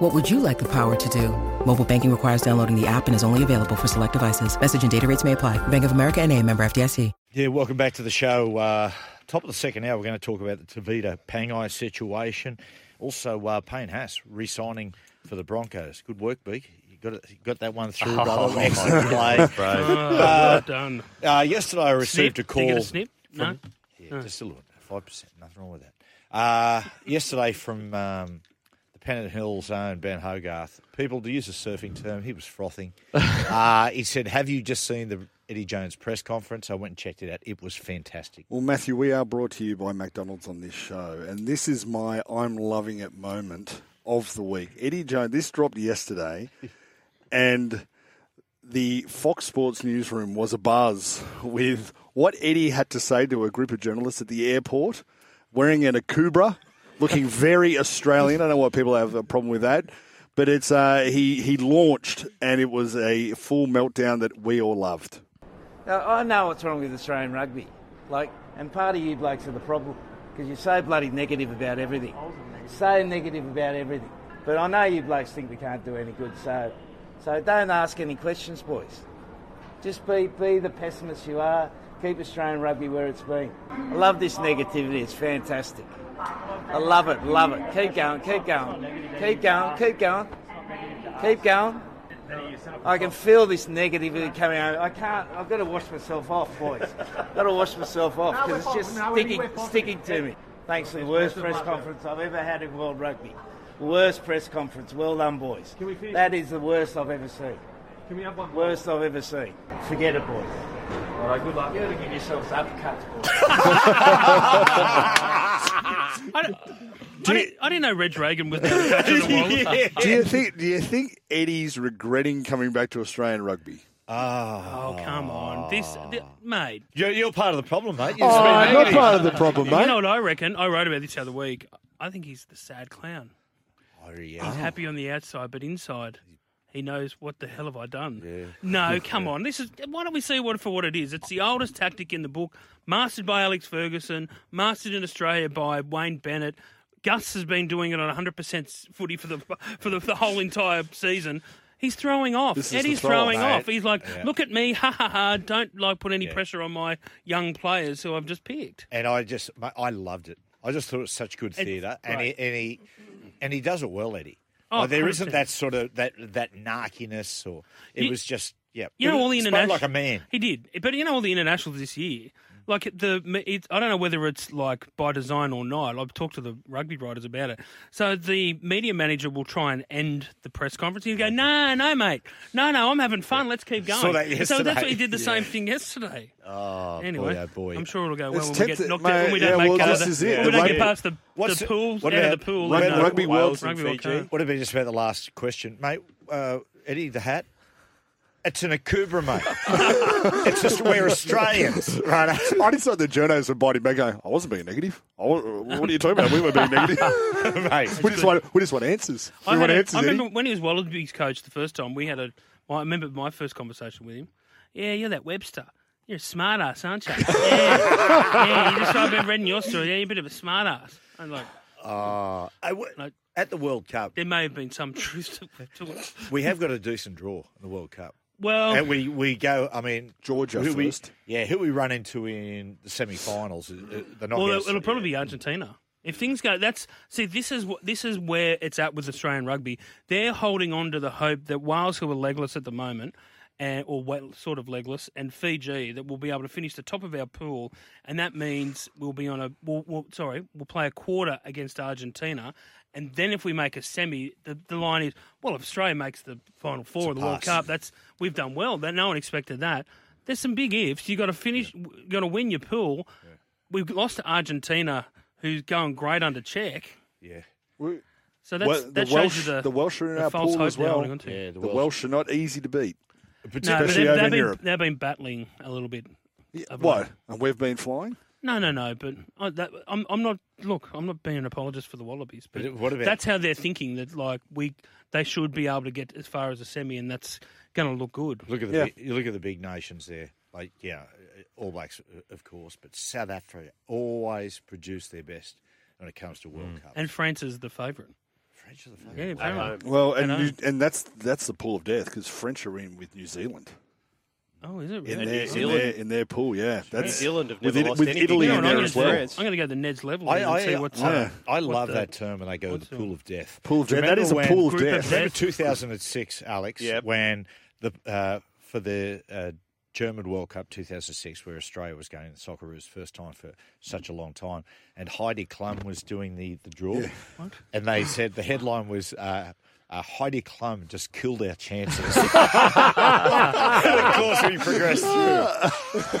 What would you like the power to do? Mobile banking requires downloading the app and is only available for select devices. Message and data rates may apply. Bank of America and a member FDIC. Yeah, welcome back to the show. Uh, top of the second hour, we're going to talk about the Tevita Pangai situation. Also, uh, Payne Haas re-signing for the Broncos. Good work, Beak. You got it, you got that one through, Oh, brother. Excellent play. Oh, Uh, done. Uh, yesterday, I received Snip? a Did you call. get a snip? No? from- Yeah, just a little, five percent. Nothing wrong with that. Uh, yesterday, from um, the Pennant Hills own Ben Hogarth. People, to use a surfing term, he was frothing. uh, he said, "Have you just seen the Eddie Jones press conference?" I went and checked it out. It was fantastic. Well, Matthew, we are brought to you by McDonald's on this show, and this is my I'm loving it moment of the week. Eddie Jones, this dropped yesterday, and the Fox Sports newsroom was abuzz with what Eddie had to say to a group of journalists at the airport, wearing an Akubra, looking very Australian. I don't know why people have a problem with that. But it's uh, he he launched and it was a full meltdown that we all loved. I know what's wrong with Australian rugby. Like, and part of you blokes are the problem because you're so bloody negative about everything. So negative about everything. But I know you blokes think we can't do any good, so so don't ask any questions, boys. Just be be the pessimist you are. Keep Australian rugby where it's been. I love this negativity. It's fantastic. I love it. Love it. Keep going. Keep going. Keep going. Keep going. Keep going. I can feel this negativity coming out. I can't. I've got to wash myself off, boys. I've got to wash myself off because it's just sticking, sticking to me. Thanks for the worst press conference I've ever had in World Rugby. Worst press conference. Well done, boys. That is the worst I've ever seen. Can we have one? Worst I've ever seen. Forget it, boys. All right, good luck. You got to give yourselves uppercuts, boys. I, don't, I, didn't, I didn't know Reg Reagan was the coach of the world. Do you think? Do you think Eddie's regretting coming back to Australian rugby? Ah. Oh, come on. This, th- mate. You're, you're part of the problem, mate. You've Oh, I'm not negative. part of the problem, mate. You know what I reckon? I wrote about this the other week. I think he's the sad clown. Oh, yeah. He's happy on the outside, but inside, he knows what the hell have I done. No, come on. This is. Why don't we see what for what it is? It's the oldest tactic in the book, mastered by Alex Ferguson, mastered in Australia by Wayne Bennett. Gus has been doing it on 100% footy for the for the, the whole entire season. He's throwing off. This Eddie's throw-off, throwing mate. off. He's like, Yeah. look at me, ha ha ha. Don't like put any Yeah. pressure on my young players who I've just picked. and I just, I loved it. I just thought it was such good theatre, and he, and he, and he does it well, Eddie. Oh, Like, there isn't 100%. that sort of that that narkiness, or it You- was just yeah. You know all the international like a man. He did, but you know all the internationals this year. Like the, it's, I don't know whether it's like by design or not. I've talked to the rugby writers about it. So the media manager will try and end the press conference. He'll go, "No, no, mate, no, no, I'm having fun. Let's keep going." Saw that so that's what he did the same thing yesterday. Oh Anyway, boy, oh boy. I'm sure it'll go well It's when we get knocked out. When we don't yeah, make well, uh, this the- is it. when we don't get past the, What's the it- pools, what out of the pool. Rugby- and, uh, Rugby World Rugby World Fiji? Would have been just about the last question, mate. Uh, Eddie the hat. It's an Akubra, mate. it's just we're Australians, right? I just thought the journalists would bite him back going, I wasn't being negative. I wa- what are you talking about? We were being negative. mate. we, just want, we just want answers. We I, want a, answers, I Eddie. remember when he was Wallabies coach the first time, we had a. Well, I remember my first conversation with him. Yeah, you're that Webster. You're a smart ass, aren't you? yeah, yeah. You just I've been reading your story. Yeah, you're a bit of a smart ass. I'm like, Uh, I w- Like- at the World Cup, there may have been some truth to, to it. we have got a decent draw in the World Cup. Well, And we, we go, I mean, Georgia who we- first. yeah, who we run into in the semi finals, uh, uh, the knockouts. well, it'll, it'll probably be Argentina. If things go, that's see. This is what this is where it's at with Australian rugby. They're holding on to the hope that Wales, who are legless at the moment, and or well, sort of legless, and Fiji that we'll be able to finish the top of our pool, and that means we'll be on a. We'll, we'll, sorry, we'll play a quarter against Argentina, and then if we make a semi, the, the line is well. If Australia makes the final four of the World pass. Cup, that's we've done well. That no one expected that. There's some big ifs. You got to finish. You got to win your pool. We've lost to Argentina, who's going great under Cheika. yeah. We- So that's, well, the that Welsh, shows you the, the Welsh are in the our false pool hope as well. holding on to. Yeah, The Welsh are not easy to beat. No, but they've, over they've in been, Europe. they've been battling a little bit. Yeah, what? And we've been flying. No, no, no. But I, that, I'm, I'm not. Look, I'm not being an apologist for the Wallabies, but, But what about- that's how they're thinking. That like we, they should be able to get as far as a semi, and that's going to look good. Look at the Yeah. big, you look at the big nations there, like yeah, All Blacks uh, of course, but South Africa always produce their best when it comes to World Cup. And France is the favourite. French are the Yeah, favourite. apparently. Well, and I New, and that's that's the pool of death because French are in with New Zealand Oh, is it in really? their in their in their pool. Yeah, that's New Zealand have with, never it- lost with anything. Italy You know in what, I'm going as to well. I'm going to go the Ned's level I, here and see what's. I, uh, I what love the- that term when they go what's the the- pool of death. Pool of death. That is a pool of Group of death. death. Remember 2006, Alex, Yep. when the uh, for the uh, German World Cup 2006, where Australia was going to the Socceroos first time for such a long time, and Heidi Klum was doing the the draw, and they said the headline was. Uh, uh, Heidi Klum just killed our chances. and of course, we progressed through.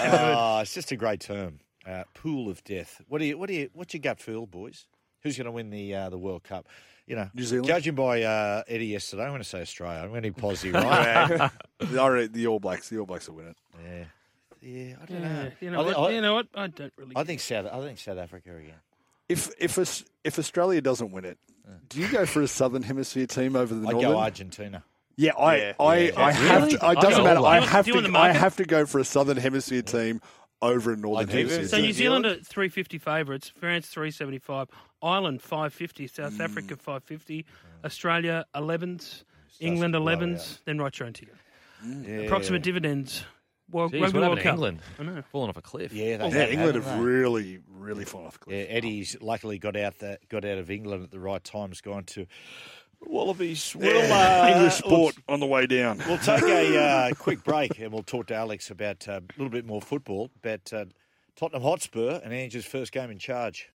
Oh, it's just a great term. Uh, pool of death. What do you? What do you? What's your gut feel, boys? Who's going to win the uh, the World Cup? You know, New Zealand? Judging by uh, Eddie yesterday, I'm going to say Australia. I'm going to be positive, right? the, the All Blacks. The All Blacks will win it. yeah, yeah. I don't Yeah, know. you know I, what? I- you know what? I don't really. I think South. I think South Africa again. If if if Australia doesn't win it, do you go for a Southern Hemisphere team over the I Northern? go Argentina. Yeah, I, Yeah. I, Yeah. I have Really? to. I I doesn't go matter. I have Do you want to. the I market? have to go for a Southern Hemisphere team over a Northern I do. Hemisphere. So team. New Zealand at 350 favourites, France 375, Ireland 550, South mm. Africa 550, Australia 11s, England to 11s, then right your own ticket. Mm. Yeah. Approximate dividends. Well, Jeez, Rugby what World happened to Cup. England? I know. Falling off a cliff. Yeah, they yeah, have, England haven't have they? really, really fallen off the Yeah, cliff. Eddie's luckily got out that got out of England at the right time. Has gone to Wallabies. We'll, Yeah, uh, English sport on the way down. We'll take a uh, quick break and we'll talk to Alex about uh, a little bit more football, But uh, Tottenham Hotspur and Andrew's first game in charge.